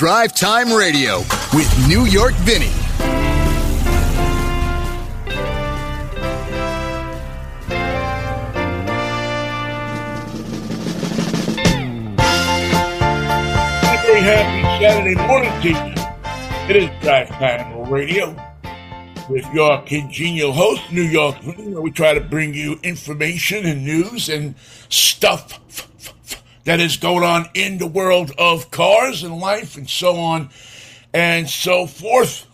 Drive Time Radio with New York Vinny. Very happy Saturday morning to you. It is Drive Time Radio with your congenial host, New York Vinny, where we try to bring you information and news and stuff that is going on in the world of cars and life and so on and so forth.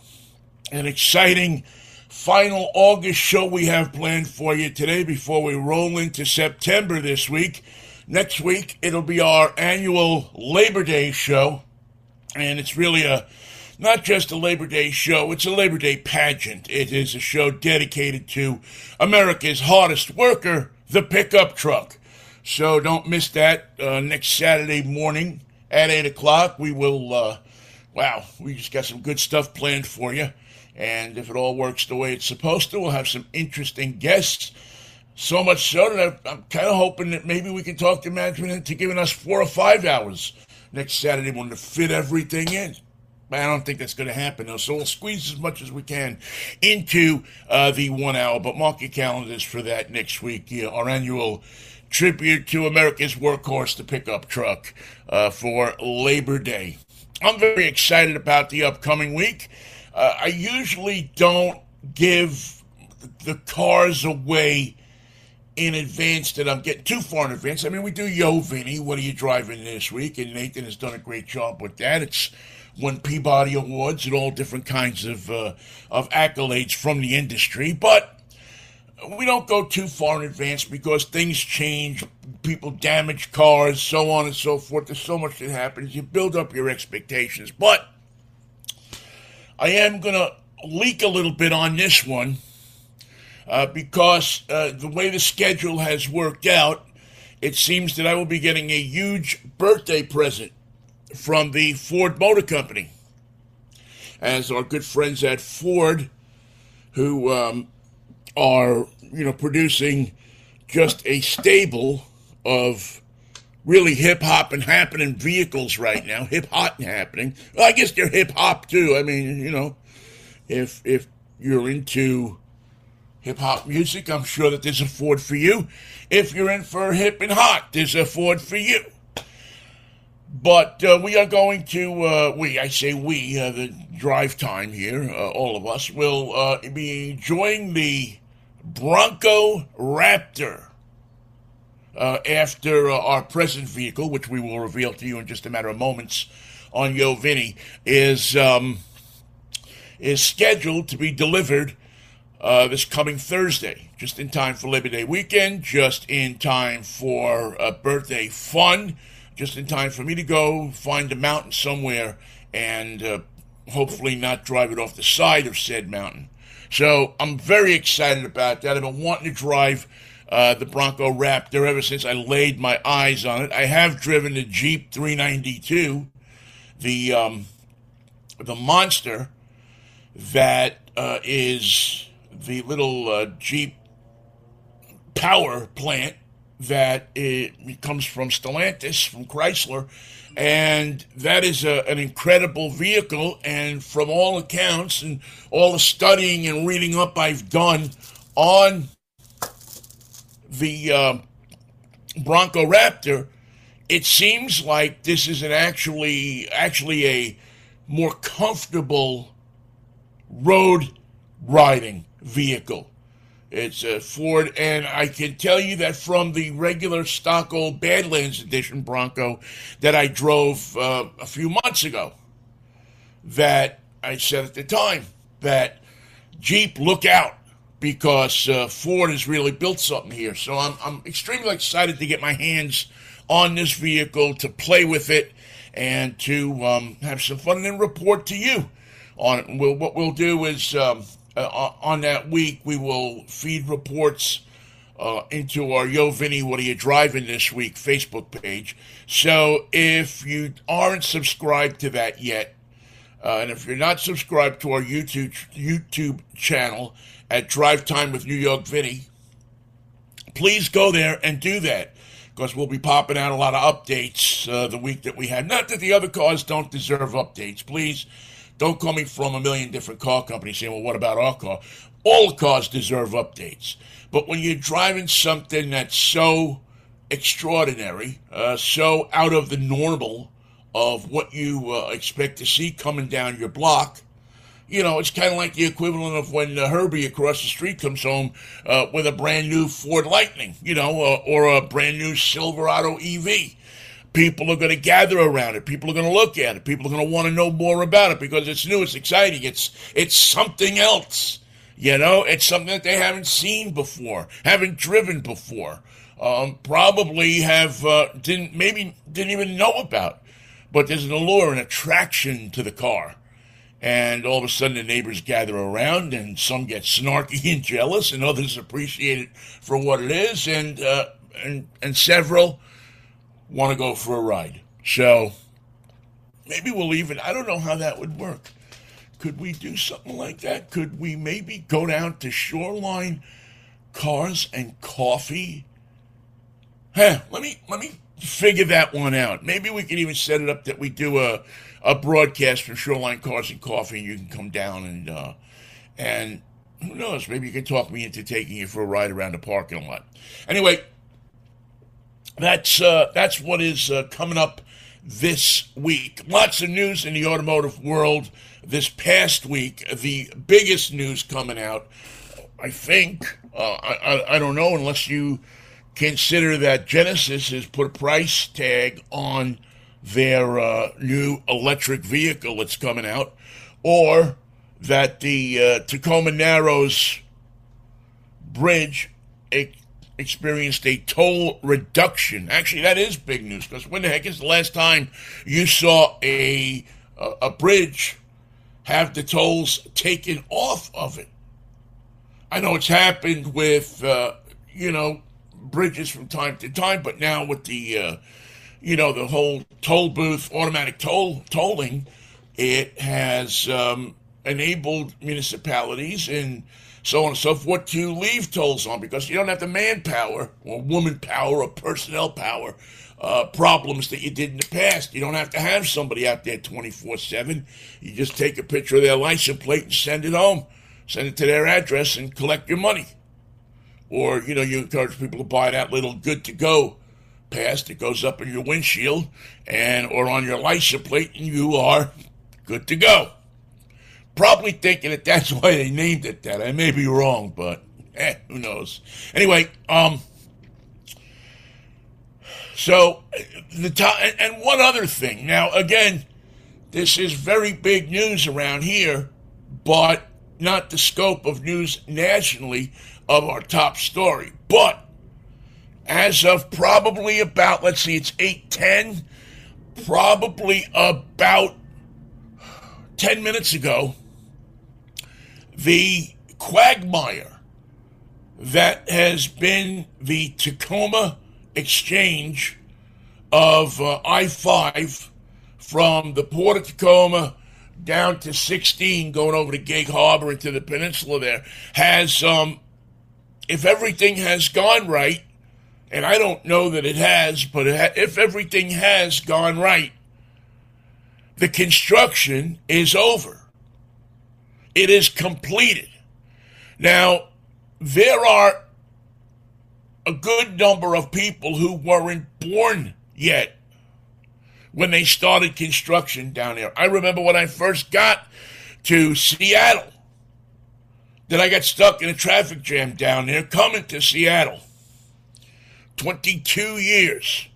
An exciting final August show we have planned for you today before we roll into September this week. Next week, it'll be our annual Labor Day show. And it's really a not just a Labor Day show, it's a Labor Day pageant. It is a show dedicated to America's hardest worker, the pickup truck. So don't miss that uh, next Saturday morning at 8 o'clock. We will, uh, wow, we just got some good stuff planned for you. And if it all works the way it's supposed to, we'll have some interesting guests. So much so that I'm kind of hoping that maybe we can talk to management into giving us four or five hours next Saturday morning to fit everything in. But I don't think that's going to happen, though. So we'll squeeze as much as we can into uh, the one hour. But mark your calendars for that next week. Yeah, our annual tribute to America's workhorse, the pickup truck, uh, for Labor Day. I'm very excited about the upcoming week. Uh, I usually don't give the cars away in advance that I'm getting too far in advance. I mean, we do Yo Vinny, what are you driving this week? And Nathan has done a great job with that. It's won Peabody Awards and all different kinds of uh, of accolades from the industry, but we don't go too far in advance because things change, people damage cars, so on and so forth. There's so much that happens. You build up your expectations, but I am going to leak a little bit on this one uh, because uh, the way the schedule has worked out, it seems that I will be getting a huge birthday present from the Ford Motor Company. As our good friends at Ford, who um, are, you know, producing just a stable of really hip hop and happening vehicles right now. Hip hop and happening. Well, I guess they're hip hop too. I mean, you know, if if you're into hip hop music, I'm sure that there's a Ford for you. If you're in for hip and hot, there's a Ford for you. But uh, we are going to, uh, we, I say we, uh, the drive time here, uh, all of us, will uh, be enjoying the Bronco Raptor uh, after our present vehicle, which we will reveal to you in just a matter of moments on Yo Vinny, is, um, is scheduled to be delivered this coming Thursday, just in time for Labor Day weekend, just in time for birthday fun just in time for me to go find a mountain somewhere and uh, hopefully not drive it off the side of said mountain. So I'm very excited about that. I've been wanting to drive uh, the Bronco Raptor ever since I laid my eyes on it. I have driven the Jeep 392, the um, the monster that uh, is the little uh, Jeep power plant that it comes from Stellantis, from Chrysler, and that is a, an incredible vehicle. And from all accounts and all the studying and reading up I've done on the uh, Bronco Raptor, it seems like this is an actually actually a more comfortable road riding vehicle it's a Ford, and I can tell you that from the regular stock old Badlands edition Bronco that I drove uh, a few months ago, that I said at the time that Jeep, look out because uh, Ford has really built something here. So I'm, I'm extremely excited to get my hands on this vehicle, to play with it, and to um, have some fun and report to you on it. We'll, what we'll do is um, uh, on that week, we will feed reports uh, into our Yo Vinny, what are you driving this week Facebook page. So if you aren't subscribed to that yet, uh, and if you're not subscribed to our YouTube YouTube channel at Drive Time with New York Vinny, please go there and do that because we'll be popping out a lot of updates uh, the week that we had. Not that the other cars don't deserve updates. Please don't call me from a million different car companies saying, well, what about our car? All cars deserve updates. But when you're driving something that's so extraordinary, uh, so out of the normal of what you uh, expect to see coming down your block, you know, it's kind of like the equivalent of when uh, Herbie across the street comes home uh, with a brand new Ford Lightning, you know, uh, or a brand new Silverado EV. People are going to gather around it. People are going to look at it. People are going to want to know more about it because it's new, it's exciting, it's it's something else. You know, it's something that they haven't seen before, haven't driven before, um, probably have uh, didn't maybe didn't even know about. But there's an allure, an attraction to the car and all of a sudden the neighbors gather around and some get snarky and jealous and others appreciate it for what it is and uh, and and several want to go for a ride. So maybe we'll even i don't know how that would work. Could we do something like that? Could we maybe go down to shoreline cars and coffee? Huh let me let me figure that one out. Maybe we can even set it up that we do a a broadcast from Shoreline Cars and Coffee, and you can come down and uh, and who knows, maybe you can talk me into taking you for a ride around the parking lot. Anyway, that's uh, that's what is uh, coming up this week. Lots of news in the automotive world this past week. The biggest news coming out, I think, uh, I, I, don't know unless you consider that Genesis has put a price tag on their uh, new electric vehicle that's coming out, or that the uh, Tacoma Narrows Bridge experienced a toll reduction. Actually, that is big news because when the heck is the last time you saw a a, a bridge have the tolls taken off of it? I know it's happened with uh, you know bridges from time to time, but now with the uh, you know, the whole toll booth, automatic toll tolling, it has um, enabled municipalities and so on and so forth to leave tolls on because you don't have the manpower or woman power or personnel power uh, problems that you did in the past. You don't have to have somebody out there 24 7. You just take a picture of their license plate and send it home, send it to their address and collect your money. Or, you know, you encourage people to buy that little good to go pass that goes up in your windshield and or on your license plate, and you are good to go. Probably thinking that that's why they named it that. I may be wrong, but eh, who knows? Anyway, um, so the top, and one other thing. Now, again, this is very big news around here, but not the scope of news nationally of our top story. But as of probably about, let's see, it's 8.10, probably about 10 minutes ago, the quagmire that has been the Tacoma exchange of uh, I 5 from the port of Tacoma down to 16, going over to Gig Harbor into the peninsula there, has, um, if everything has gone right, and I don't know that it has, but if everything has gone right, the construction is over. It is completed. Now, there are a good number of people who weren't born yet when they started construction down there. I remember when I first got to Seattle that I got stuck in a traffic jam down there coming to Seattle. 22 years.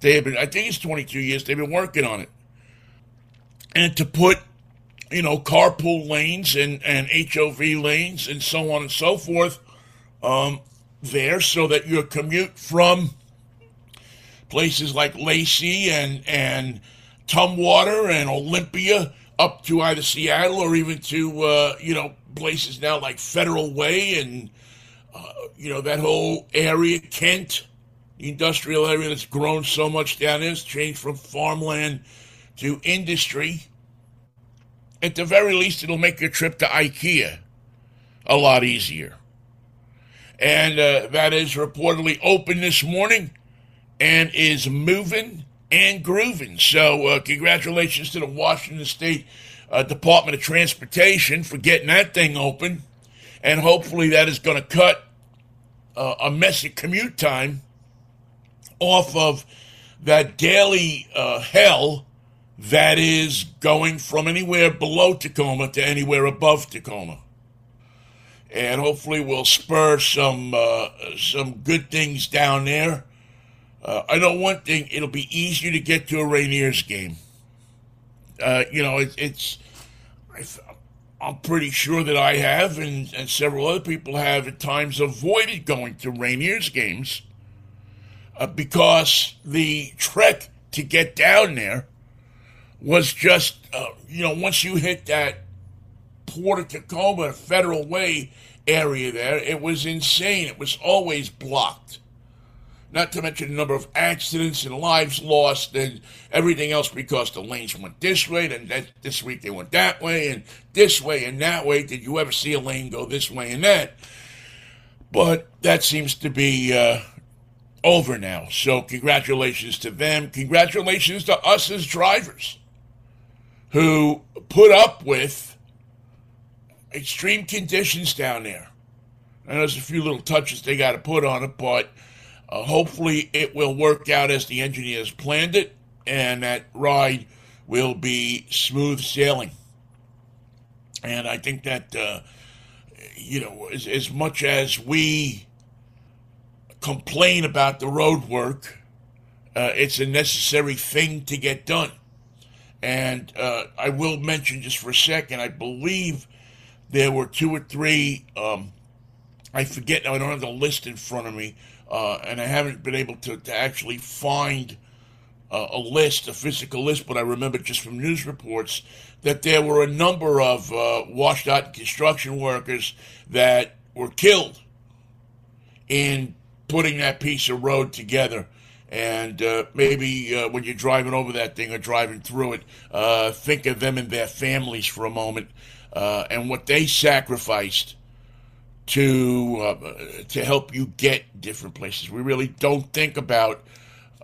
They have been, I think it's 22 years, they've been working on it. And to put, you know, carpool lanes and, and HOV lanes and so on and so forth um, there so that your commute from places like Lacey and, and Tumwater and Olympia up to either Seattle or even to, uh, you know, places now like Federal Way and uh, you know, that whole area, Kent, the industrial area that's grown so much down there, has changed from farmland to industry. At the very least, it'll make your trip to IKEA a lot easier. And uh, that is reportedly open this morning and is moving and grooving. So, uh, congratulations to the Washington State uh, Department of Transportation for getting that thing open. And hopefully, that is going to cut uh, a messy commute time off of that daily uh, hell that is going from anywhere below Tacoma to anywhere above Tacoma. And hopefully, we'll spur some uh, some good things down there uh, I know one thing: it'll be easier to get to a Rainiers game. Uh, you know, it, it's. I'm pretty sure that I have, and, and several other people have at times avoided going to Rainiers games uh, because the trek to get down there was just, uh, you know, once you hit that Port of Tacoma Federal Way area there, it was insane. It was always blocked not to mention the number of accidents and lives lost and everything else because the lanes went this way, and that, this week they went that way, and this way and that way. Did you ever see a lane go this way and that? But that seems to be uh, over now. So, congratulations to them. Congratulations to us as drivers who put up with extreme conditions down there. And there's a few little touches they got to put on it, but uh, hopefully, it will work out as the engineers planned it, and that ride will be smooth sailing. And I think that, uh, you know, as, as much as we complain about the road work, uh, it's a necessary thing to get done. And uh, I will mention just for a second, I believe there were two or three, um, I forget I don't have the list in front of me, uh, and I haven't been able to, to actually find uh, a list, a physical list, but I remember just from news reports that there were a number of uh, WSDOT construction workers that were killed in putting that piece of road together. And uh, maybe uh, when you're driving over that thing or driving through it, uh, think of them and their families for a moment and what they sacrificed to uh, to help you get different places. We really don't think about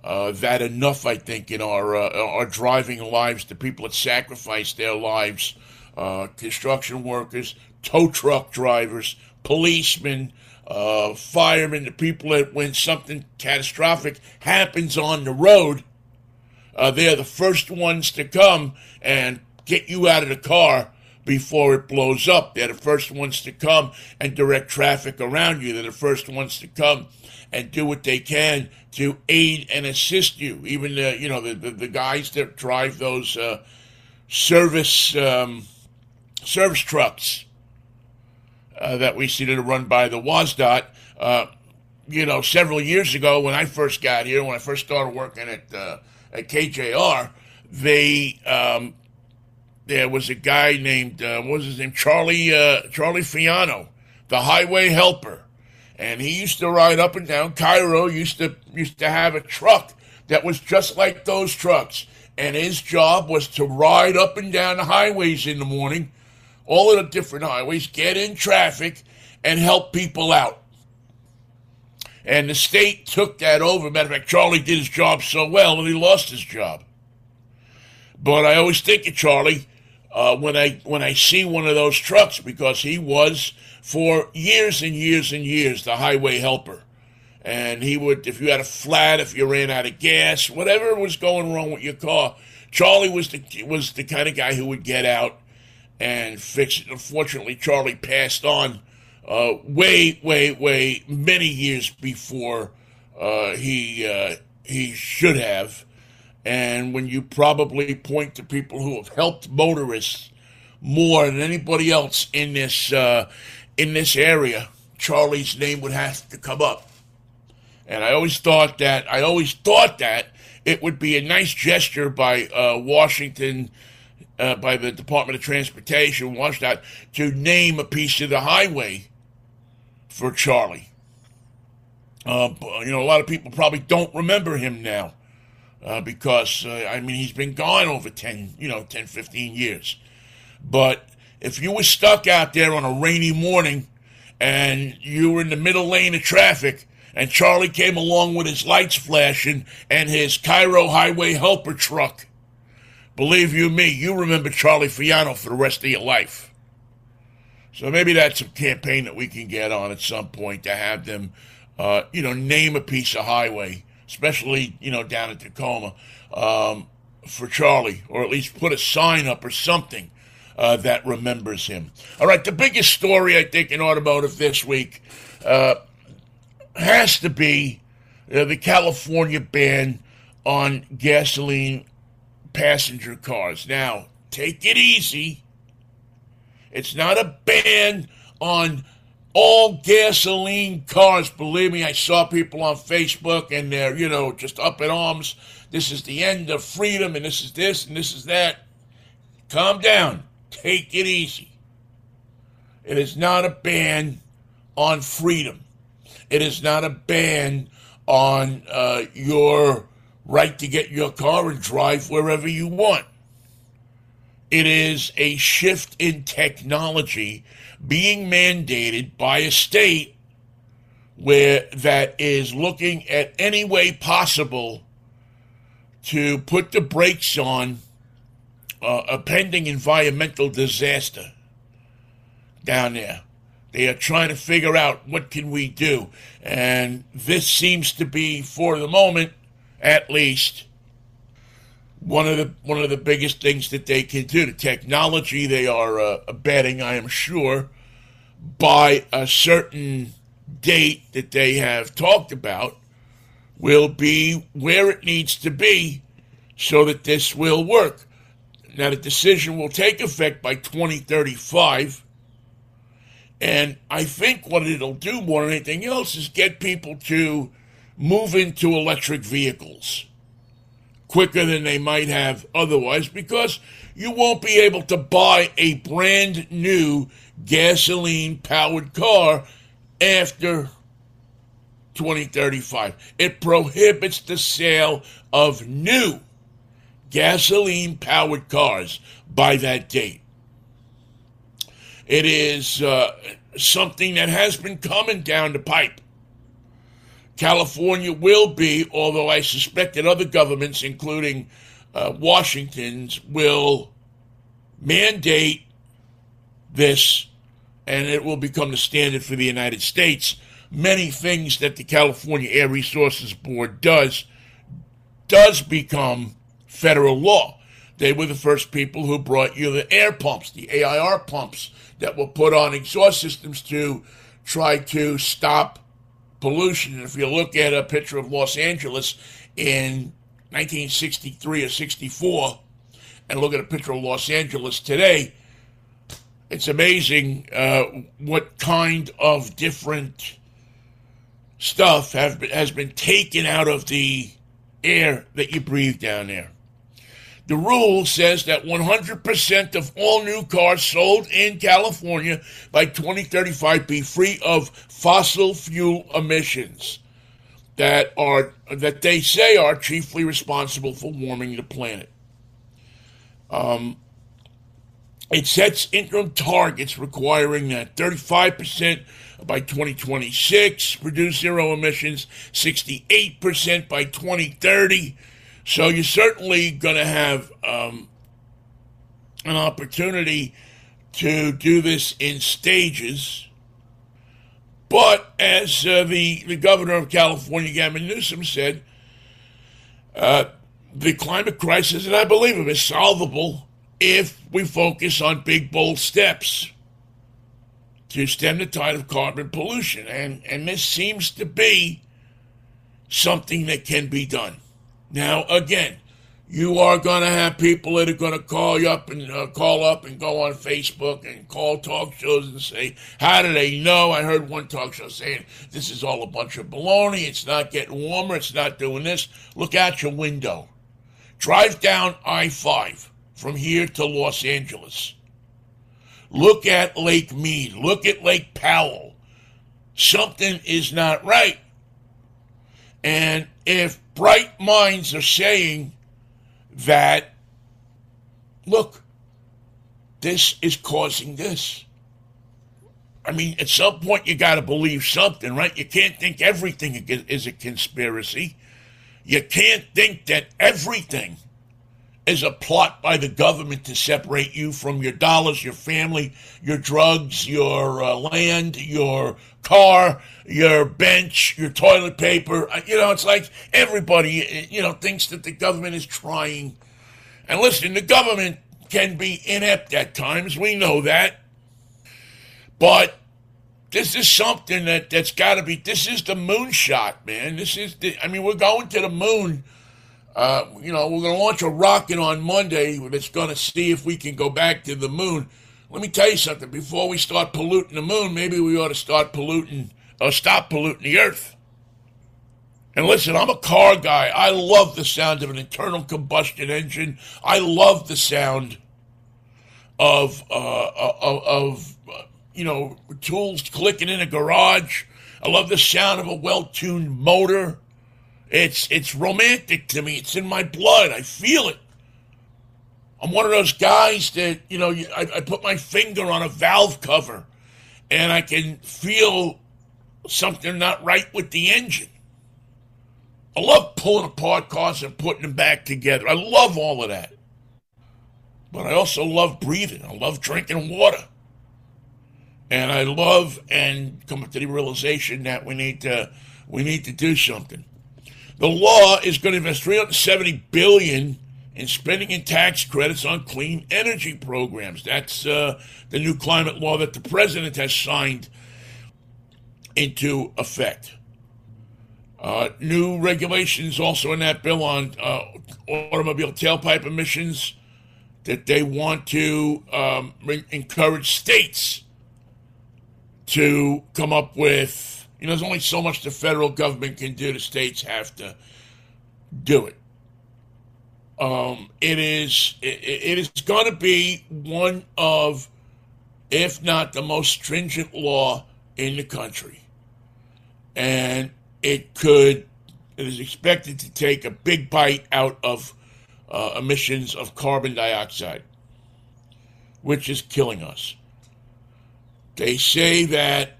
uh, that enough. I think in our uh, our driving lives, the people that sacrifice their lives, uh, construction workers, tow truck drivers, policemen, uh, firemen, the people that when something catastrophic happens on the road, uh, they're the first ones to come and get you out of the car before it blows up. They're the first ones to come and direct traffic around you. They're the first ones to come and do what they can to aid and assist you. Even the you know the the, the guys that drive those uh, service um, service trucks uh, that we see that are run by the WSDOT. Uh, you know, several years ago when I first got here, when I first started working at uh, at KJR, they um, there was a guy named uh, what was his name Charlie uh, Charlie Fiano, the highway helper, and he used to ride up and down KIRO. used to used to have a truck that was just like those trucks, and his job was to ride up and down the highways in the morning, all of the different highways, get in traffic, and help people out. And the state took that over. Matter of fact, Charlie did his job so well, and he lost his job. But I always think of Charlie uh, when I when I see one of those trucks because he was for years and years and years the highway helper, and he would if you had a flat, if you ran out of gas, whatever was going wrong with your car, Charlie was the was the kind of guy who would get out and fix it. Unfortunately, Charlie passed on uh, way way way many years before uh, he uh, he should have and when you probably point to people who have helped motorists more than anybody else in this uh, in this area, Charlie's name would have to come up. And I always thought that I always thought that it would be a nice gesture by uh, Washington, uh, by the Department of Transportation, Washington, to name a piece of the highway for Charlie. Uh, you know, a lot of people probably don't remember him now uh, because, uh, I mean, he's been gone over 10, you know, 10, 15 years. But if you were stuck out there on a rainy morning and you were in the middle lane of traffic and Charlie came along with his lights flashing and his KIRO Highway helper truck. Believe you me, you remember Charlie Fiano for the rest of your life. So maybe that's a campaign that we can get on at some point to have them, uh, you know, name a piece of highway, especially you know down in Tacoma, um, for Charlie, or at least put a sign up or something uh, that remembers him. All right, the biggest story I think in automotive this week uh, has to be uh, the California ban on gasoline passenger cars. Now, take it easy. It's not a ban on all gasoline cars. Believe me, I saw people on Facebook and they're, you know, just up in arms. This is the end of freedom and this is this and this is that. Calm down. Take it easy. It is not a ban on freedom. It is not a ban on uh, your right to get your car and drive wherever you want. It is a shift in technology being mandated by a state where that is looking at any way possible to put the brakes on uh, a pending environmental disaster down there. They are trying to figure out what can we do, and this seems to be, for the moment, at least, one of the one of the biggest things that they can do. The technology they are uh, betting, I am sure, by a certain date that they have talked about, will be where it needs to be, so that this will work. Now, the decision will take effect by 2035. And I think what it'll do more than anything else is get people to move into electric vehicles quicker than they might have otherwise because you won't be able to buy a brand new gasoline powered car after 2035. It prohibits the sale of new gasoline powered cars by that date. It is uh, something that has been coming down the pipe. California will be, although I suspect that other governments, including uh, Washington's, will mandate this and it will become the standard for the United States. Many things that the California Air Resources Board does does become federal law. They were the first people who brought you the air pumps, the AIR pumps that were put on exhaust systems to try to stop pollution. If you look at a picture of Los Angeles in 1963 or 64 and look at a picture of Los Angeles today, it's amazing uh, what kind of different stuff have has been taken out of the air that you breathe down there. The rule says that 100% of all new cars sold in California by 2035 be free of fossil fuel emissions that are that they say are chiefly responsible for warming the planet. Um, it sets interim targets requiring that 35% by 2026 produce zero emissions, 68% by 2030 so you're certainly going to have um, an opportunity to do this in stages. But as uh, the, the governor of California, Gavin Newsom, said, uh, the climate crisis, and I believe him, is solvable if we focus on big, bold steps to stem the tide of carbon pollution. And, and this seems to be something that can be done. Now, again, you are going to have people that are going to call you up and uh, call up and go on Facebook and call talk shows and say, How do they know? I heard one talk show saying this is all a bunch of baloney. It's not getting warmer. It's not doing this. Look out your window. Drive down I 5 from here to Los Angeles. Look at Lake Mead. Look at Lake Powell. Something is not right. And if bright minds are saying that, look, this is causing this, I mean, at some point you got to believe something, right? You can't think everything is a conspiracy. You can't think that everything is a plot by the government to separate you from your dollars, your family, your drugs, your uh, land, your car, your bench, your toilet paper. Uh, you know, it's like everybody, uh, you know, thinks that the government is trying. And listen, the government can be inept at times. We know that. But this is something that that's got to be. This is the moonshot, man. This is. The, I mean, we're going to the moon. Uh, you know, we're going to launch a rocket on Monday that's going to see if we can go back to the moon. Let me tell you something. Before we start polluting the moon, maybe we ought to start polluting or stop polluting the earth. And listen, I'm a car guy. I love the sound of an internal combustion engine. I love the sound of uh, of, of you know, tools clicking in a garage. I love the sound of a well-tuned motor. It's it's romantic to me. It's in my blood. I feel it. I'm one of those guys that you know. I, I put my finger on a valve cover, and I can feel something not right with the engine. I love pulling apart cars and putting them back together. I love all of that. But I also love breathing. I love drinking water. And I love and come to the realization that we need to we need to do something. The law is going to invest 370 billion in spending and tax credits on clean energy programs. That's uh, the new climate law that the president has signed into effect. Uh, new regulations also in that bill on uh, automobile tailpipe emissions that they want to um, encourage states to come up with, you know, there's only so much the federal government can do. The states have to do it. Um, it is it, it is going to be one of, if not the most stringent law in the country, and it could it is expected to take a big bite out of uh, emissions of carbon dioxide, which is killing us. They say that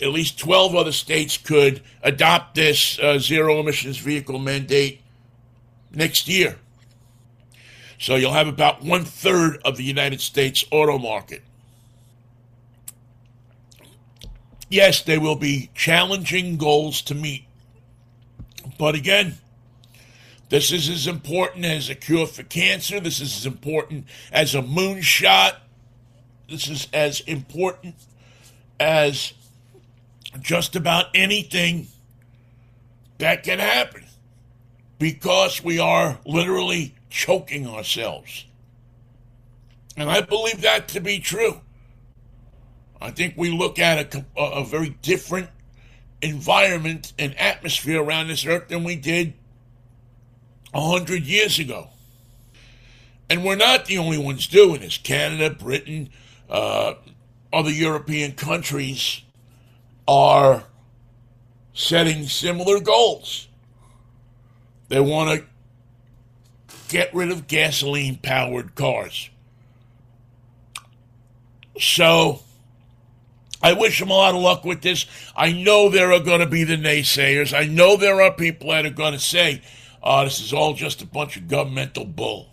at least 12 other states could adopt this uh, zero emissions vehicle mandate next year. So you'll have about one third of the United States auto market. Yes, they will be challenging goals to meet. But again, this is as important as a cure for cancer. This is as important as a moonshot this is as important as just about anything that can happen because we are literally choking ourselves. And I believe that to be true. I think we look at a, a very different environment and atmosphere around this earth than we did a hundred years ago. And we're not the only ones doing this. Canada, Britain, uh, other European countries are setting similar goals. They want to get rid of gasoline powered cars. So I wish them a lot of luck with this. I know there are going to be the naysayers. I know there are people that are going to say, oh, this is all just a bunch of governmental bull.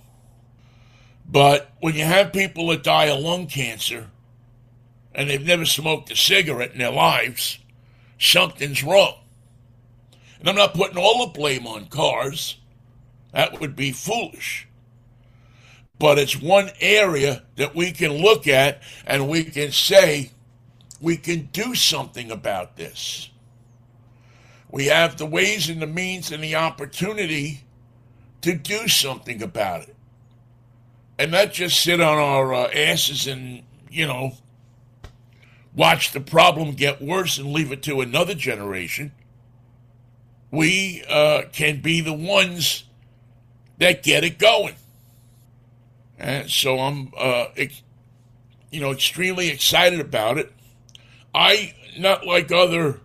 But when you have people that die of lung cancer and they've never smoked a cigarette in their lives, something's wrong. And I'm not putting all the blame on cars. That would be foolish. But it's one area that we can look at and we can say we can do something about this. We have the ways and the means and the opportunity to do something about it and not just sit on our uh, asses and, you know, watch the problem get worse and leave it to another generation. We uh, can be the ones that get it going. And so I'm, uh, ex- you know, extremely excited about it. I, not like other,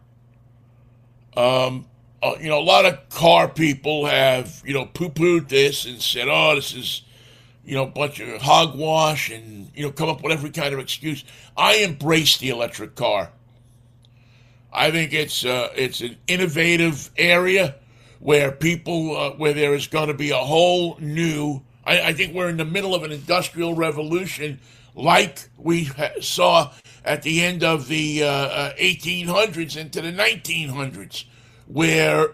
um, uh, you know, a lot of car people have, you know, poo pooed this and said, oh, this is you know, bunch of hogwash and, you know, come up with every kind of excuse. I embrace the electric car. I think it's uh, it's an innovative area where people uh, where there is going to be a whole new. I, I, think we're in the middle of an industrial revolution, like we saw at the end of the uh, 1800s uh, into the 1900s, where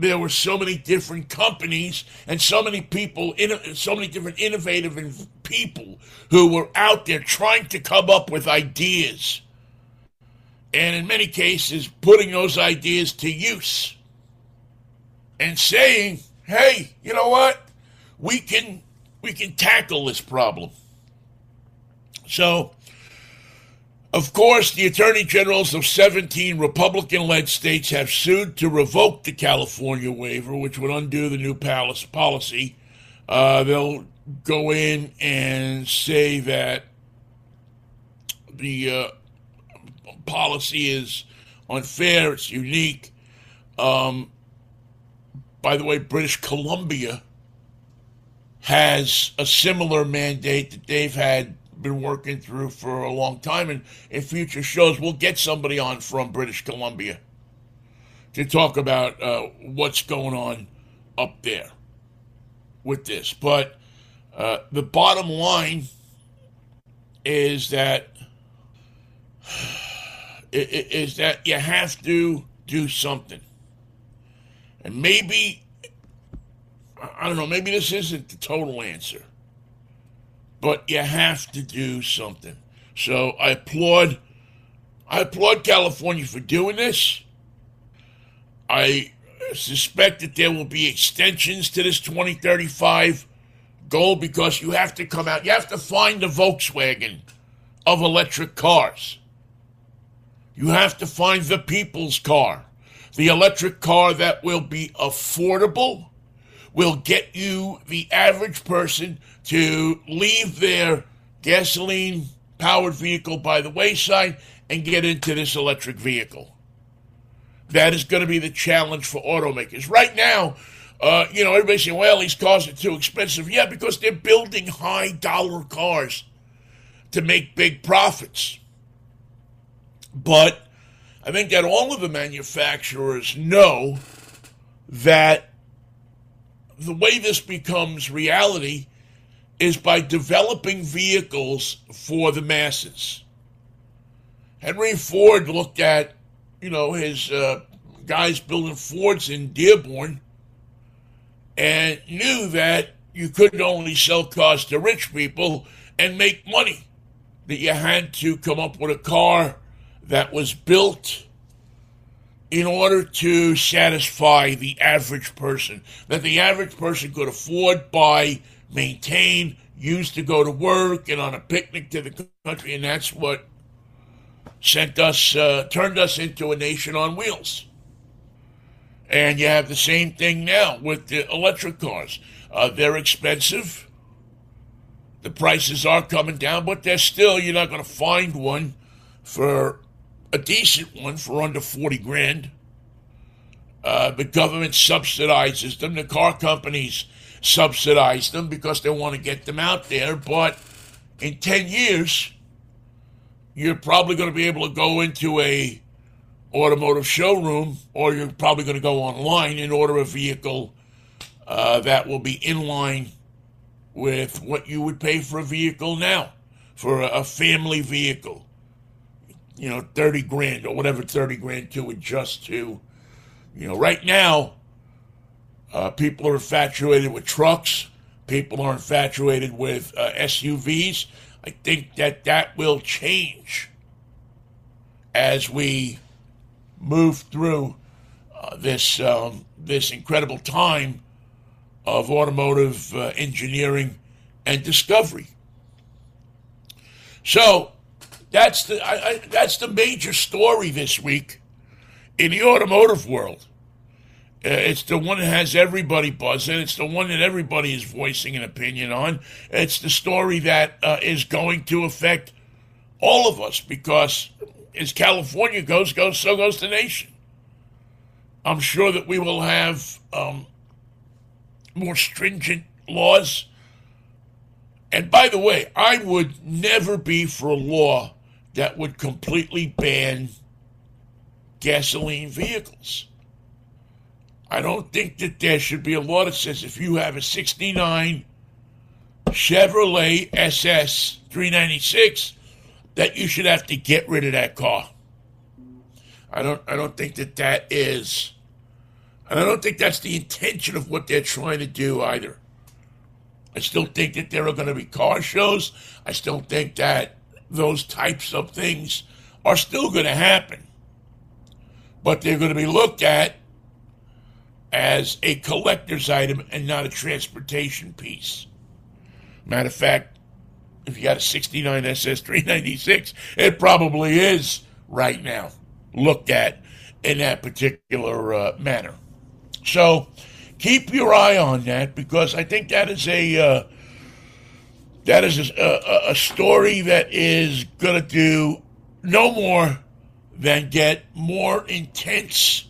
there were so many different companies and so many people, so many different innovative people who were out there trying to come up with ideas. And in many cases, putting those ideas to use and saying, hey, you know what? We can we can tackle this problem. So of course, the attorney generals of 17 Republican led states have sued to revoke the California waiver, which would undo the new palace policy. Uh, they'll go in and say that the uh, policy is unfair, it's unique. Um, by the way, British Columbia has a similar mandate that they've had been working through for a long time. And in future shows, we'll get somebody on from British Columbia to talk about uh, what's going on up there with this. But uh, the bottom line is that is that you have to do something, and maybe I don't know. Maybe this isn't the total answer but you have to do something. So I applaud I applaud California for doing this. I suspect that there will be extensions to this 2035 goal because you have to come out, you have to find the Volkswagen of electric cars. You have to find the people's car, the electric car that will be affordable, will get you, the average person, to leave their gasoline powered vehicle by the wayside and get into this electric vehicle. That is going to be the challenge for automakers. Right now, uh, you know, everybody's saying, well, these cars are too expensive. Yeah, because they're building high dollar cars to make big profits. But I think that all of the manufacturers know that the way this becomes reality is by developing vehicles for the masses. Henry Ford looked at, you know, his uh, guys building Fords in Dearborn and knew that you couldn't only sell cars to rich people and make money, that you had to come up with a car that was built in order to satisfy the average person, that the average person could afford, buy, maintain, used to go to work and on a picnic to the country, and that's what sent us, uh, turned us into a nation on wheels. And you have the same thing now with the electric cars. Uh, they're expensive. The prices are coming down, but they're still, you're not going to find one for a decent one for under 40 grand. Uh, the government subsidizes them. The car companies subsidize them because they want to get them out there. But in 10 years, you're probably going to be able to go into a automotive showroom or you're probably going to go online and order a vehicle uh, that will be in line with what you would pay for a vehicle now for a, a family vehicle you know 30 grand or whatever 30 grand to adjust to you know right now uh, people are infatuated with trucks. People are infatuated with uh, SUVs. I think that that will change as we move through uh, this um, this incredible time of automotive uh, engineering and discovery. So that's the I, I, that's the major story this week in the automotive world. Uh, it's the one that has everybody buzzing. It's the one that everybody is voicing an opinion on. It's the story that uh, is going to affect all of us because as California goes, goes, so goes the nation. I'm sure that we will have um, more stringent laws And by the way, I would never be for a law that would completely ban gasoline vehicles. I don't think that there should be a law that says if you have a 69 Chevrolet SS 396 that you should have to get rid of that car. I don't I don't think that that is and I don't think that's the intention of what they're trying to do either. I still think that there are going to be car shows. I still think that those types of things are still going to happen. But they're going to be looked at as a collector's item and not a transportation piece. Matter of fact, if you got a 69 SS 396, it probably is right now looked at in that particular uh, manner. So keep your eye on that because I think that is a uh, that is a, a, story that is going to do no more than get more intense.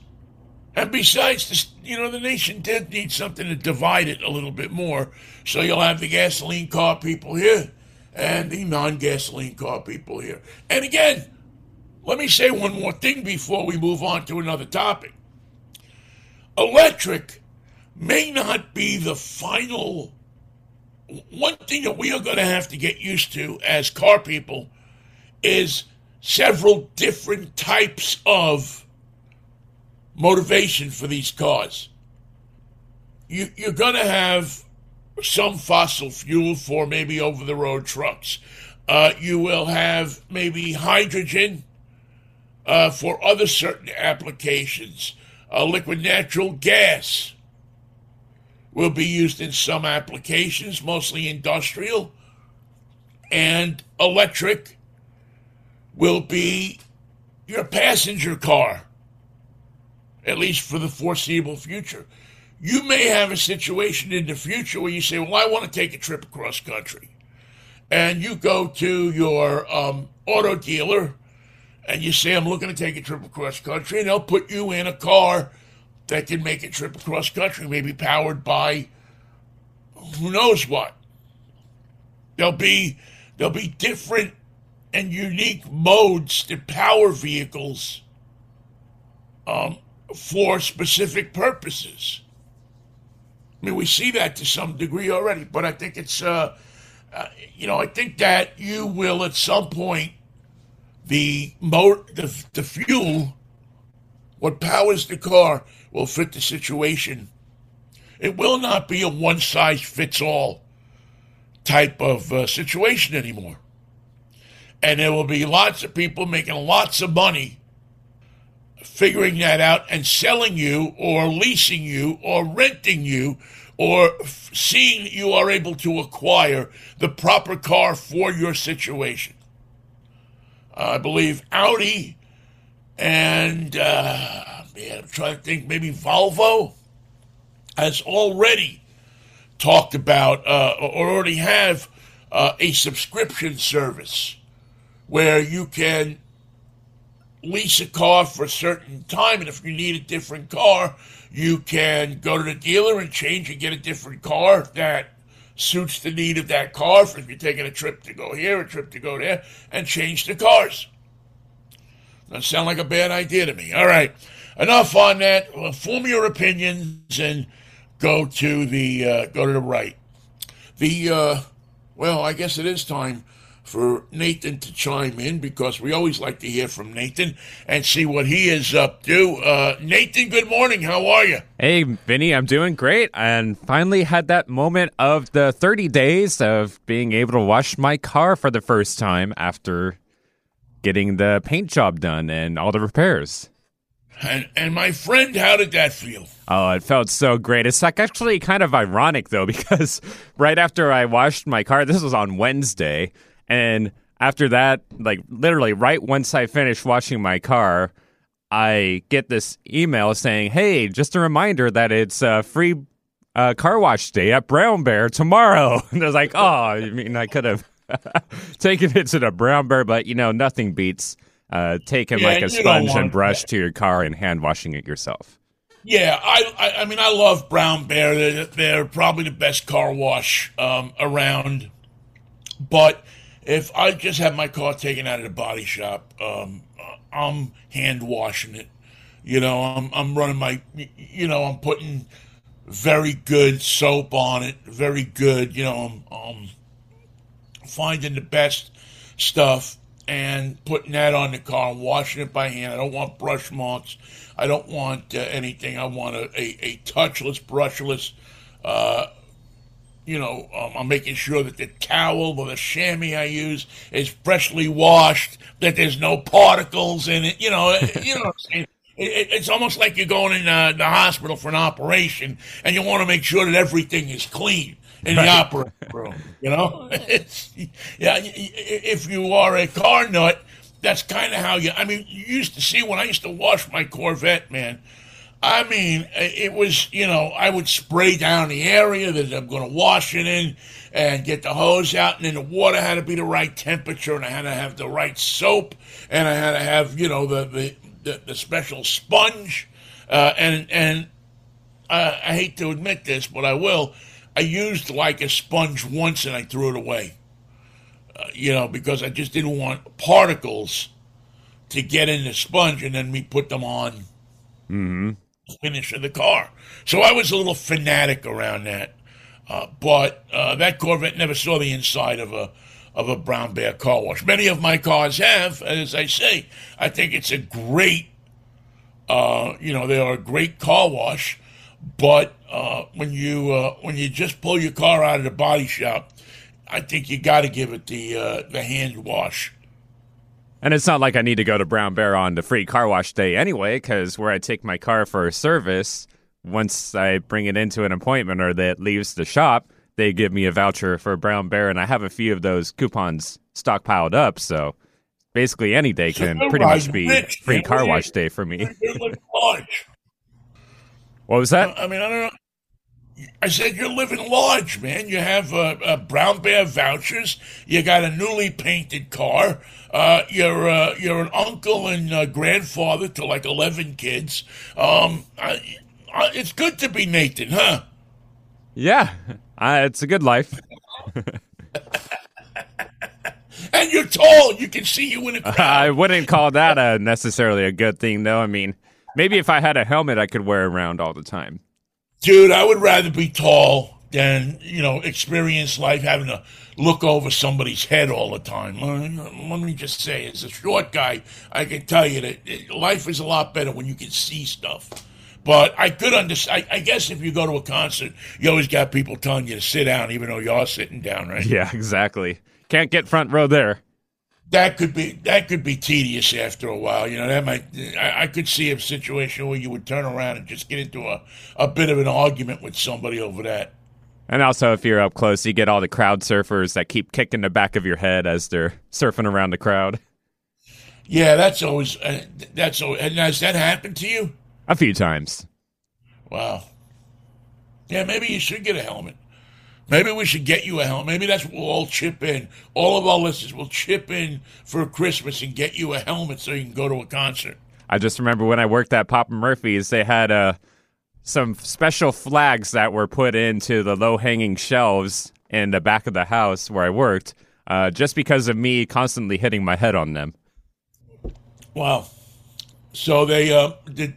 And besides, this, you know, the nation did need something to divide it a little bit more. So you'll have the gasoline car people here and the non gasoline car people here. And again, let me say one more thing before we move on to another topic. Electric may not be the final. One thing that we are going to have to get used to as car people is several different types of motivation for these cars. You, you're going to have some fossil fuel for maybe over the road trucks. Uh, you will have maybe hydrogen uh, for other certain applications. Uh, liquid natural gas will be used in some applications, mostly industrial. And electric will be your passenger car, at least for the foreseeable future. You may have a situation in the future where you say, Well, I want to take a trip across country. And you go to your um, auto dealer and you say, I'm looking to take a trip across country, and they'll put you in a car that can make a trip across country, maybe powered by who knows what. There'll be there'll be different and unique modes to power vehicles um, for specific purposes. I mean, we see that to some degree already, but I think it's, uh, uh, you know, I think that you will at some point the motor, the, the fuel, what powers the car will fit the situation. It will not be a one size fits all type of uh, situation anymore. And there will be lots of people making lots of money figuring that out and selling you or leasing you or renting you or seeing that you are able to acquire the proper car for your situation. I believe Audi and uh, man, I'm trying to think, maybe Volvo has already talked about uh, or already have uh, a subscription service where you can lease a car for a certain time, and if you need a different car, you can go to the dealer and change and get a different car that suits the need of that car. For if you're taking a trip to go here, a trip to go there, and change the cars. Doesn't sound like a bad idea to me. All right, enough on that. Well, form your opinions and go to the uh, go to the right. The uh, well, I guess it is time for Nathan to chime in because we always like to hear from Nathan and see what he is up to. Uh, Nathan, good morning. How are you? Hey, Vinny, I'm doing great and finally had that moment of the 30 days of being able to wash my car for the first time after getting the paint job done and all the repairs. And, and my friend, how did that feel? Oh, it felt so great. It's like actually kind of ironic though, because right after I washed my car, this was on Wednesday, and after that, like literally right once I finish washing my car, I get this email saying, "Hey, just a reminder that it's a free uh, car wash day at Brown Bear tomorrow." And I was like, "Oh, I mean, I could have taken it to the Brown Bear, but you know, nothing beats uh, taking Yeah, like a sponge and brush that. to your car and hand washing it yourself." Yeah, I, I, I mean, I love Brown Bear. They're, they're probably the best car wash um, around. But if I just have my car taken out of the body shop, um, I'm hand washing it. You know, I'm I'm running my, you know, I'm putting very good soap on it, very good. You know, I'm, I'm finding the best stuff and putting that on the car and washing it by hand. I don't want brush marks. I don't want uh, anything. I want a, a, a touchless, brushless. Uh, you know, um, I'm making sure that the towel or the chamois I use is freshly washed, that there's no particles in it. You know, you know. It, it's almost like you're going in uh, the hospital for an operation, and you want to make sure that everything is clean in the operating room. You know, it's, yeah. If you are a car nut, that's kind of how you. I mean, you used to see when I used to wash my Corvette, man. I mean, it was you know I would spray down the area that I'm going to wash it in, and get the hose out, and then the water had to be the right temperature, and I had to have the right soap, and I had to have you know the the, the, the special sponge, uh, and and uh, I hate to admit this, but I will. I used like a sponge once and I threw it away. Uh, you know, because I just didn't want particles to get in the sponge and then me put them on mm-hmm. the finish of the car. So I was a little fanatic around that. Uh, but uh, that Corvette never saw the inside of a of a brown bear car wash. Many of my cars have, as I say. I think it's a great, uh, you know, they are a great car wash. But uh, when you uh, when you just pull your car out of the body shop, I think you got to give it the uh, the hand wash. And it's not like I need to go to Brown Bear on the free car wash day anyway, because where I take my car for service, once I bring it into an appointment or that leaves the shop, they give me a voucher for Brown Bear, and I have a few of those coupons stockpiled up. So basically, any day can pretty much be free car wash day for me. What was that? I mean, I don't know. I said you're living large, man. You have uh, uh, brown bear vouchers. You got a newly painted car. Uh, you're uh, you're an uncle and uh, grandfather to like eleven kids. Um, I, I, it's good to be Nathan, huh? Yeah, it's a good life. and you're tall. You can see you in a crowd. I wouldn't call that a necessarily a good thing, though. I mean, Maybe if I had a helmet, I could wear around all the time. Dude, I would rather be tall than you know experience life having to look over somebody's head all the time. Let me just say, as a short guy, I can tell you that life is a lot better when you can see stuff. But I could understand. I, I guess if you go to a concert, you always got people telling you to sit down, even though you're sitting down, right? Yeah, exactly. Can't get front row there that could be that could be tedious after a while. You know, that might I, I, could see a situation where you would turn around and just get into a, a bit of an argument with somebody over that. And also, if you're up close, you get all the crowd surfers that keep kicking the back of your head as they're surfing around the crowd. Yeah, that's always uh, that's always, and has that happened to you? A few times. Wow. Yeah, maybe you should get a helmet. Maybe we should get you a helmet. Maybe that's what we'll all chip in. All of our listeners will chip in for Christmas and get you a helmet so you can go to a concert. I just remember when I worked at Papa Murphy's, they had uh, some special flags that were put into the low hanging shelves in the back of the house where I worked, uh, just because of me constantly hitting my head on them. Wow. So they uh, did.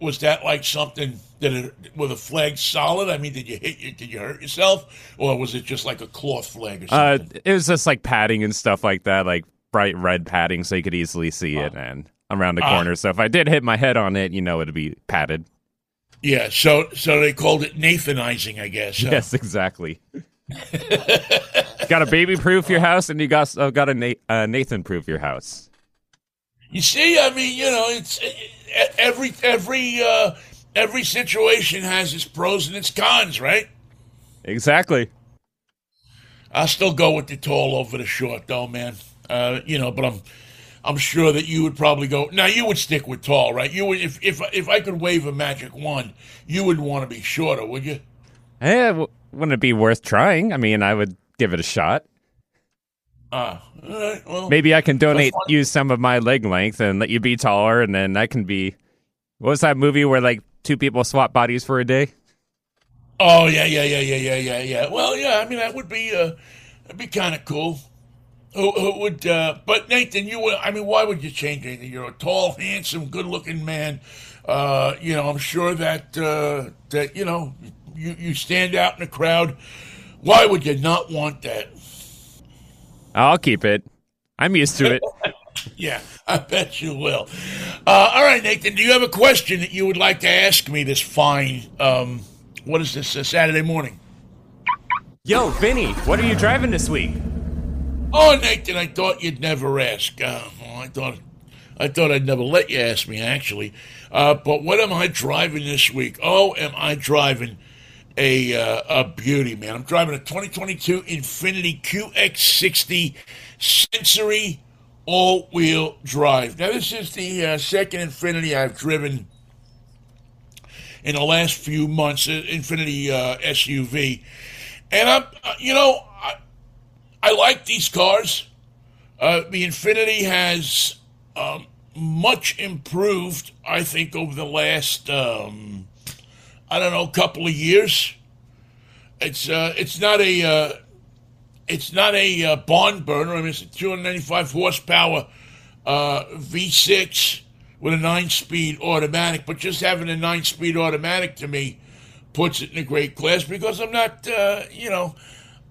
Was that like something? Did it were the flags solid? I mean, did you hit? You, did you hurt yourself, or was it just like a cloth flag or uh, something? Uh, it was just like padding and stuff like that, like bright red padding, so you could easily see it and around the uh, corner. so if I did hit my head on it, you know, it'd be padded. Yeah. So so they called it Nathanizing, I guess. Huh? Yes, exactly. got a baby proof your house, and you got uh, got a Na- uh, Nathan proof your house. You see, I mean, you know, it's every every uh, every situation has its pros and its cons, right? Exactly. I'll still go with the tall over the short, though, man. Uh, you know, but I'm I'm sure that you would probably go. Now you would stick with tall, right? You would if if if I could wave a magic wand, you would want to be shorter, would you? Eh, wouldn't it be worth trying? I mean, I would give it a shot. Ah, uh, well, maybe I can donate you some of my leg length and let you be taller, and then I can be. What was that movie where like two people swap bodies for a day? Oh yeah, yeah, yeah, yeah, yeah, yeah, yeah. Well, yeah. I mean, that would be. Uh, That'd be kind of cool. Who, who would? Uh, but Nathan, you would. I mean, why would you change anything? You're a tall, handsome, good-looking man. Uh, you know, I'm sure that uh, that you know you you stand out in the crowd. Why would you not want that? I'll keep it. I'm used to it. yeah, I bet you will. Uh, all right, Nathan, do you have a question that you would like to ask me this fine, um, what is this, uh, Saturday morning? Yo, Vinny, what are you driving this week? Oh, Nathan, I thought you'd never ask. Uh, well, I thought I thought I'd never let you ask me, actually. Uh, but what am I driving this week? Oh, am I driving a uh, a beauty, man? I'm driving a 2022 Infiniti QX60 Sensory all-wheel drive. Now, this is the uh, second Infiniti I've driven in the last few months. Uh, Infiniti uh, SUV, and I'm, uh, you know, I, I like these cars. Uh, the Infiniti has um, much improved, I think, over the last, um, I don't know, couple of years. It's uh, it's not a uh, it's not a uh, barn burner. I mean, it's a 295 horsepower uh, V6 with a nine-speed automatic. But just having a nine-speed automatic to me puts it in a great class because I'm not, uh, you know,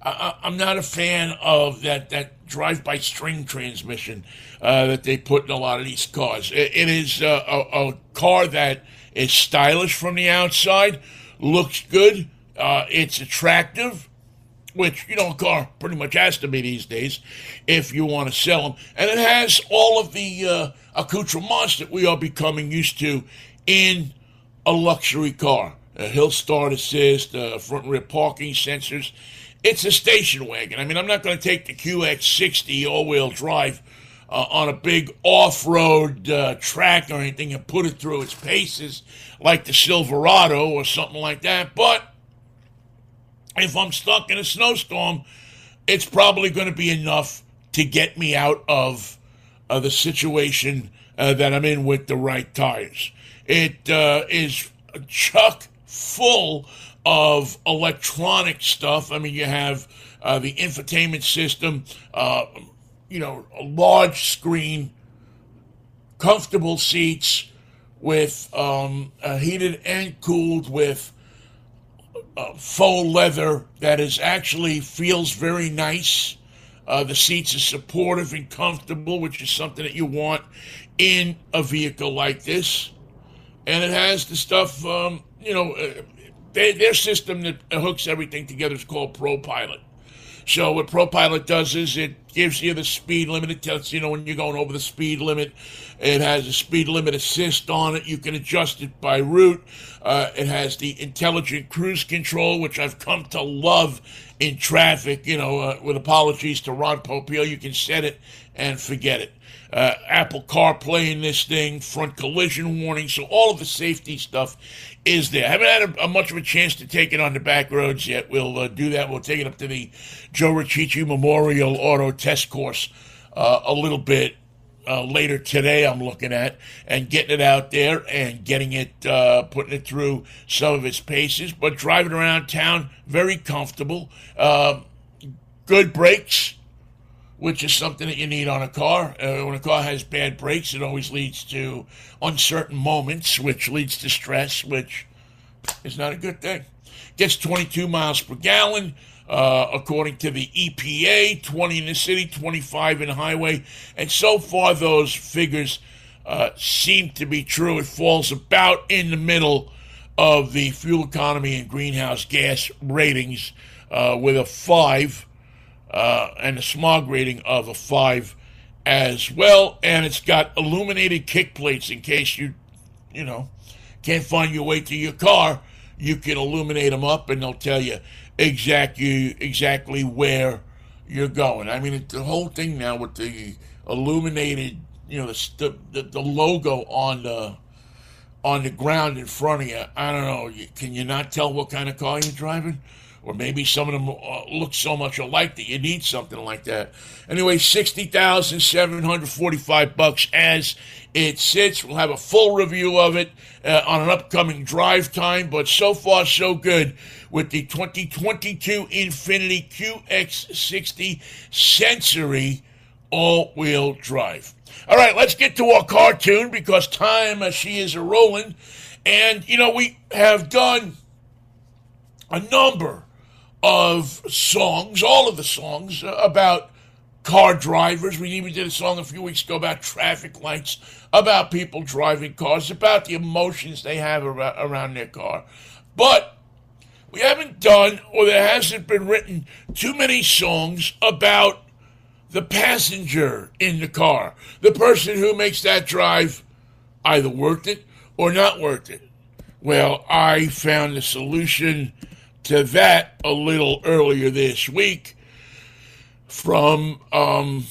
I, am not a fan of that that drive-by string transmission uh, that they put in a lot of these cars. it, it is uh, a, a, car that is stylish from the outside, looks good, uh, it's attractive, which you know a car pretty much has to be these days if you want to sell them, and it has all of the uh, accoutrements that we are becoming used to in a luxury car. A hill start assist, uh, front rear parking sensors. It's a station wagon. I mean, I'm not going to take the QX60 all-wheel drive uh, on a big off-road uh, track or anything and put it through its paces like the Silverado or something like that. But if I'm stuck in a snowstorm, it's probably going to be enough to get me out of uh, the situation uh, that I'm in with the right tires. It uh, is chuck full of electronic stuff. I mean, you have uh, the infotainment system, uh, you know, a large screen, comfortable seats with um, heated and cooled with uh, faux leather that is actually feels very nice. Uh, the seats are supportive and comfortable, which is something that you want in a vehicle like this. And it has the stuff, um, you know, uh, they, their system that hooks everything together is called ProPilot. So what ProPilot does is it gives you the speed limit. It tells you know when you're going over the speed limit. It has a speed limit assist on it. You can adjust it by route. Uh, it has the intelligent cruise control, which I've come to love in traffic. You know, uh, with apologies to Ron Popeil, you can set it and forget it. Uh, Apple CarPlay in this thing, front collision warning, so all of the safety stuff is there. Haven't had a, a much of a chance to take it on the back roads yet. We'll uh, do that. We'll take it up to the Joe Riccici Memorial Auto Test Course uh, a little bit uh, later today. I'm looking at and getting it out there and getting it, uh, putting it through some of its paces. But driving around town, very comfortable. Uh, good brakes which is something that you need on a car. Uh, when a car has bad brakes, it always leads to uncertain moments, which leads to stress, which is not a good thing. Gets 22 miles per gallon. Uh, according to the EPA, 20 in the city, 25 in the highway. And so far, those figures uh, seem to be true. It falls about in the middle of the fuel economy and greenhouse gas ratings uh, with a 5 uh, and a smog rating of a 5 as well. And it's got illuminated kick plates in case you, you know, can't find your way to your car. You can illuminate them up and they'll tell you exactly, exactly where you're going. I mean, the whole thing now with the illuminated, you know, the, the, the logo on the on the ground in front of you. I don't know. Can you not tell what kind of car you're driving? Or maybe some of them uh, look so much alike that you need something like that. Anyway, sixty thousand seven hundred forty-five bucks as it sits. We'll have a full review of it uh, on an upcoming drive time, but so far so good with the 2022 Infiniti QX60 Sensory all-wheel drive. All right, let's get to our cartoon because time uh, she is a rolling, and you know we have done a number of songs, all of the songs uh, about car drivers. We even did a song a few weeks ago about traffic lights, about people driving cars, about the emotions they have around their car. But we haven't done, or there hasn't been written, too many songs about the passenger in the car, the person who makes that drive either worth it or not worth it. Well, I found the solution to that a little earlier this week from um,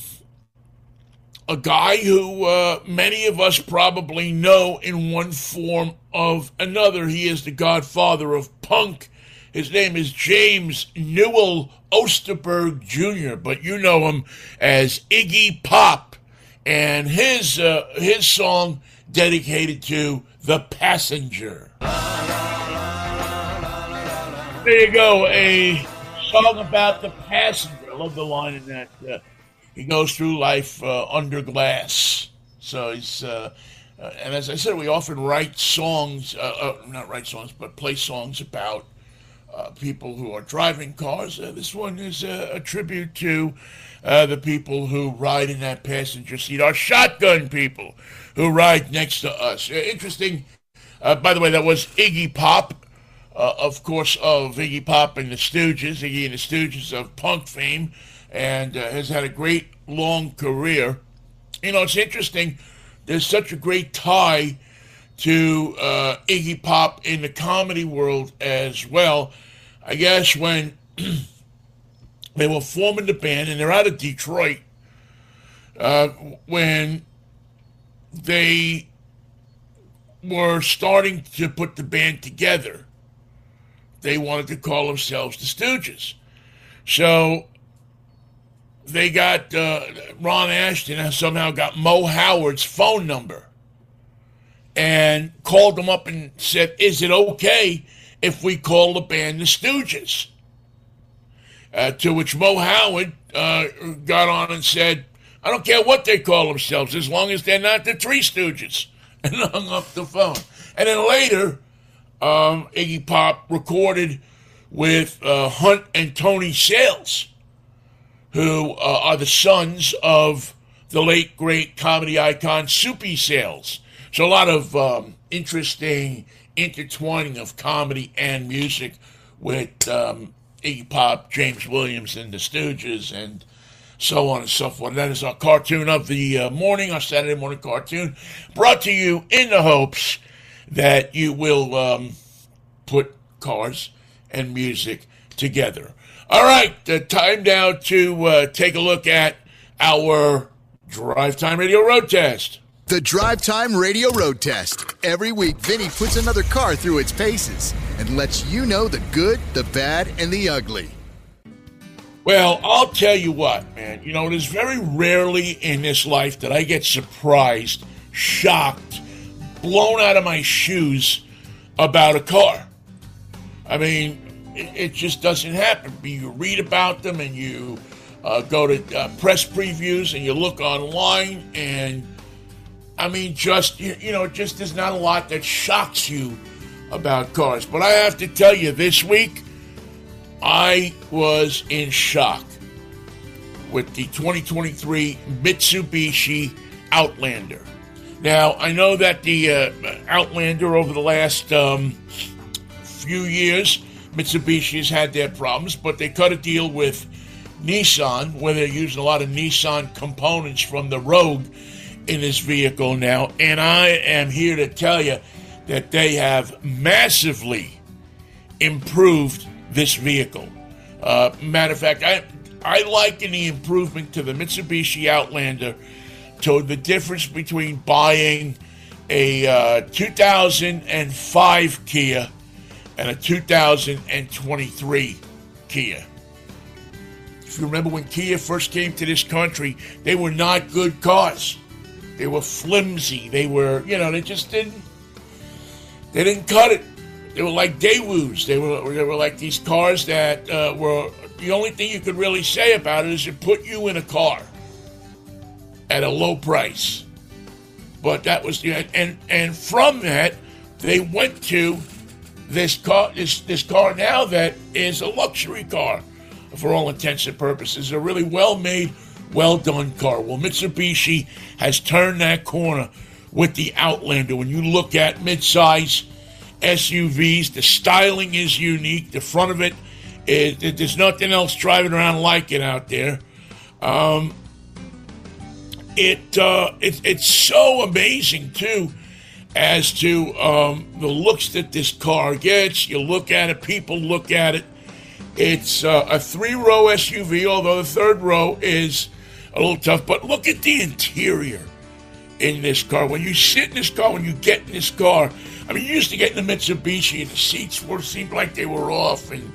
a guy who uh, many of us probably know in one form of another. He is the godfather of punk. His name is James Newell Osterberg Jr., but you know him as Iggy Pop, and his uh, his song dedicated to the passenger. There you go, a song about the passenger. I love the line in that. Uh, he goes through life uh, under glass. So he's, uh, uh and as I said, we often write songs, uh, uh, not write songs, but play songs about people who are driving cars. this one is a, a tribute to the people who ride in that passenger seat, our shotgun people who ride next to us. interesting. by the way, that was Iggy Pop uh, of course, of Iggy Pop and the Stooges, Iggy and the Stooges of punk fame, and uh, has had a great long career. You know, it's interesting. There's such a great tie to uh, Iggy Pop in the comedy world as well. I guess when they were forming the band, and they're out of Detroit, uh, when they were starting to put the band together they wanted to call themselves the Stooges. So they got uh, Ron Asheton somehow got Moe Howard's phone number and called him up and said, "Is it okay if we call the band the Stooges?" Uh, to which Moe Howard uh, got on and said, "I don't care what they call themselves, as long as they're not the Three Stooges," and hung up the phone. And then later, um, Iggy Pop recorded with uh, Hunt and Tony Sales, who uh, are the sons of the late great comedy icon Soupy Sales. So a lot of um, interesting intertwining of comedy and music with um, Iggy Pop, James Williamson, and the Stooges, and so on and so forth. That is our cartoon of the uh, morning, our Saturday morning cartoon, brought to you in the hopes that you will um, put cars and music together. All right, uh, time now to uh, take a look at our Drive Time Radio Road Test. The Drive Time Radio Road Test. Every week, Vinny puts another car through its paces and lets you know the good, the bad, and the ugly. Well, I'll tell you what, man. You know, it is very rarely in this life that I get surprised, shocked, blown out of my shoes about a car. I mean, it, it just doesn't happen. You read about them and you uh, go to uh, press previews and you look online and I mean, just you, you know, just there's not a lot that shocks you about cars. But I have to tell you, this week I was in shock with the 2023 Mitsubishi Outlander. Now, I know that the uh, Outlander over the last um, few years, Mitsubishi has had their problems, but they cut a deal with Nissan where they're using a lot of Nissan components from the Rogue in this vehicle now. And I am here to tell you that they have massively improved this vehicle. Uh, matter of fact, I, I liken the improvement to the Mitsubishi Outlander to the difference between buying a uh, 2005 Kia and a 2023 Kia. If you remember when Kia first came to this country, they were not good cars. They were flimsy. They were, you know, they just didn't. They didn't cut it. They were like Daewoo's. They were they were like these cars that uh, were the only thing you could really say about it is it put you in a car at a low price. But that was the and and from that they went to this car this this car now that is a luxury car for all intents and purposes. A really well made, well done car. Well, Mitsubishi has turned that corner with the Outlander. When you look at midsize SUVs, the styling is unique. The front of it, it there's nothing else driving around like it out there. Um, it, uh, it it's so amazing too as to um, the looks that this car gets. You look at it, people look at it. It's uh, a three row SUV, although the third row is a little tough. But look at the interior in this car. When you sit in this car, when you get in this car, I mean, you used to get in the Mitsubishi and the seats were seemed like they were off. And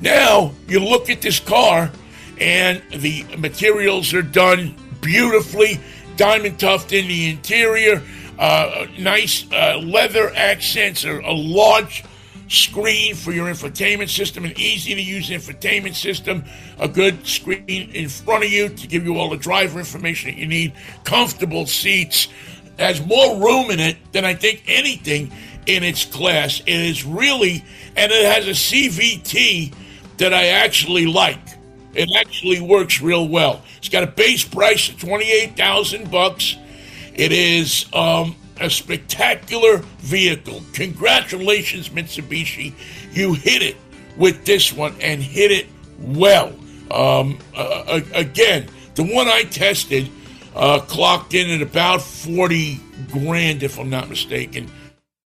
now you look at this car and the materials are done beautifully, diamond tufted in the interior, uh, nice uh, leather accents, a, a large screen for your infotainment system, an easy to use infotainment system, a good screen in front of you to give you all the driver information that you need, comfortable seats. Has more room in it than I think anything in its class. It is really, and it has a CVT that I actually like. It actually works real well. It's got a base price of twenty-eight thousand bucks. It is um, a spectacular vehicle. Congratulations, Mitsubishi. You hit it with this one and hit it well. Um, uh, again, the one I tested uh, clocked in at about 40 grand, if I'm not mistaken.